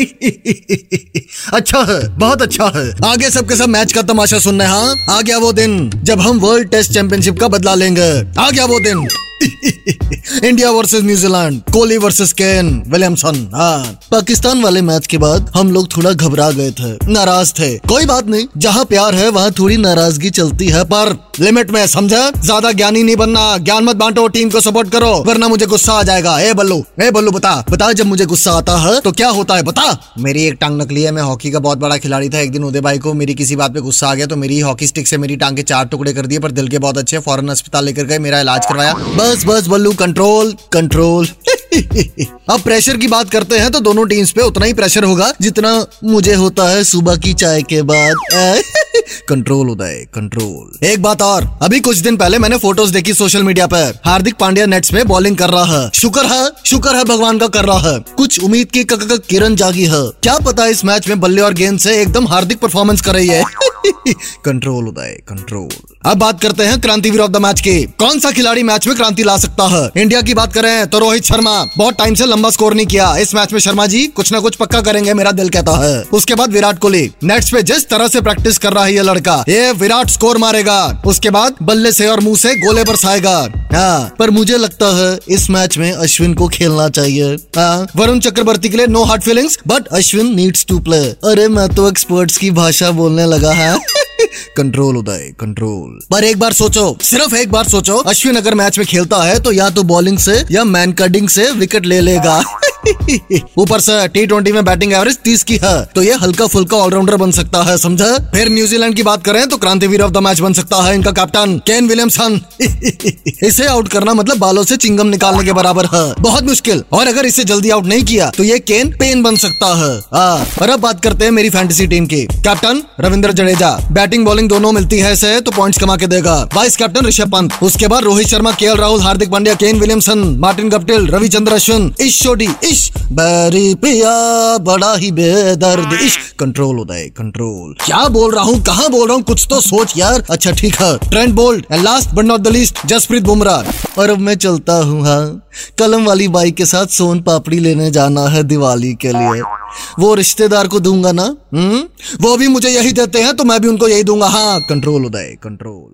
अच्छा है, बहुत अच्छा है। आगे सबके सब मैच का तमाशा सुनने हाँ आ गया वो दिन जब हम वर्ल्ड टेस्ट चैंपियनशिप का बदला लेंगे। आ गया वो दिन। India versus New Zealand Kohli versus Kane Williamson हाँ। पाकिस्तान वाले मैच के बाद हम लोग थोड़ा घबरा गए थे, नाराज़ थे। कोई बात नहीं, जहाँ प्यार है, वहाँ थोड़ी नाराज़गी चलती है, पर लिमिट में, समझा? ज़्यादा ज्ञानी नहीं बनना, ज्ञान मत बांटो टीम को सपोर्ट करो, वरना मुझे गुस्सा आ जाएगा। ए बल्लू ए बल्लू, बता बता जब मुझे गुस्सा आता है तो क्या होता है, बता। मेरी एक टांग नकली है, मैं हॉकी का बहुत बड़ा खिलाड़ी था, एक दिन उदय भाई को मेरी किसी बात पे गुस्सा आ गया तो मेरी हॉकी स्टिक से मेरी टांग के चार टुकड़े कर दिए, पर दिल के बहुत अच्छे फॉरन अस्पताल लेकर गए, मेरा इलाज करवाया। बस बस बल्लू कंट्रोल कंट्रोल अब प्रेशर की बात करते हैं तो दोनों टीम्स पे उतना ही प्रेशर होगा जितना मुझे होता है सुबह की चाय के बाद. कंट्रोल उदय कंट्रोल एक बात और, अभी कुछ दिन पहले मैंने फ़ोटोज़ देखी सोशल मीडिया पर. हार्दिक पांड्या नेट्स में बॉलिंग कर रहा है. शुक्र है शुक्र है भगवान का कर रहा है. कुछ उम्मीद की किरण जागी है. क्या पता इस मैच में बल्ले और गेंद से एकदम हार्दिक परफॉर्मेंस कर रही है. कंट्रोल उदय कंट्रोल अब बात करते हैं क्रांतिवीर ऑफ़ द मैच की। कौन सा खिलाड़ी मैच में क्रांति ला सकता है? इंडिया की बात करें तो रोहित शर्मा। बहुत टाइम से लंबा स्कोर नहीं किया। इस मैच में शर्मा जी कुछ ना कुछ पक्का करेंगे, मेरा दिल कहता है। उसके बाद विराट कोहली। नेट्स पे जिस तरह से प्रैक्टिस कर रहा है ये लड़का, ये विराट स्कोर मारेगा। उसके बाद बल्ले से और मुँह से गोले बरसाएगा। हाँ पर मुझे लगता है इस मैच में अश्विन को खेलना चाहिए। हाँ वरुण चक्रवर्ती के लिए no hard feelings but Ashwin needs to play अरे, मैं तो एक्सपर्ट्स की भाषा बोलने लगा है। कंट्रोल उदय कंट्रोल पर एक बार सोचो, सिर्फ़ एक बार सोचो, अश्विन अगर मैच में खेलता है तो या तो बॉलिंग से या मैन कटिंग से विकेट ले लेगा। ऊपर से टी ट्वेंटी में बैटिंग एवरेज तीस की है। तो ये हल्का फुल्का ऑलराउंडर बन सकता है समझा? फिर न्यूजीलैंड की बात करें तो क्रांतिवीर ऑफ़ द मैच बन सकता है इनका कैप्टन केन विलियमसन इसे आउट करना मतलब बालों से चिंगम निकालने के बराबर है। बहुत मुश्किल। और अगर इसे जल्दी आउट नहीं किया तो ये केन पेन बन सकता है। आ, और अब बात करते हैं मेरी फैंटेसी टीम की। Captain Ravindra Jadeja batting bowling दोनों मिलती है इसे तो पॉइंट्स कमा के देगा। वाइस कैप्टन ऋषभ पंत उसके बाद रोहित शर्मा के Rahul Hardik Pandya Kane Williamson Martin Guptill Ravichandra Ashwin Ish Sodhi Ish बैरी पिया बड़ा ही बेदर्द। इश कंट्रोल उदय कंट्रोल क्या बोल रहा हूँ? कहाँ बोल रहा हूँ? कुछ तो सोच यार। अच्छा ठीक है। Trent Boult and last but not the least Jasprit Bumrah और अब मैं चलता हूँ हाँ। कलम वाली बाइक के साथ सोन पापड़ी लेने जाना है दिवाली के लिए। वो रिश्तेदार को दूँगा ना? हम्म? वो भी मुझे यही देते हैं तो मैं भी उनको यही दूँगा। हाँ कंट्रोल उदय कंट्रोल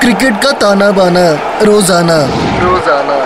क्रिकेट का ताना बाना रोज़ाना। रोज़ाना।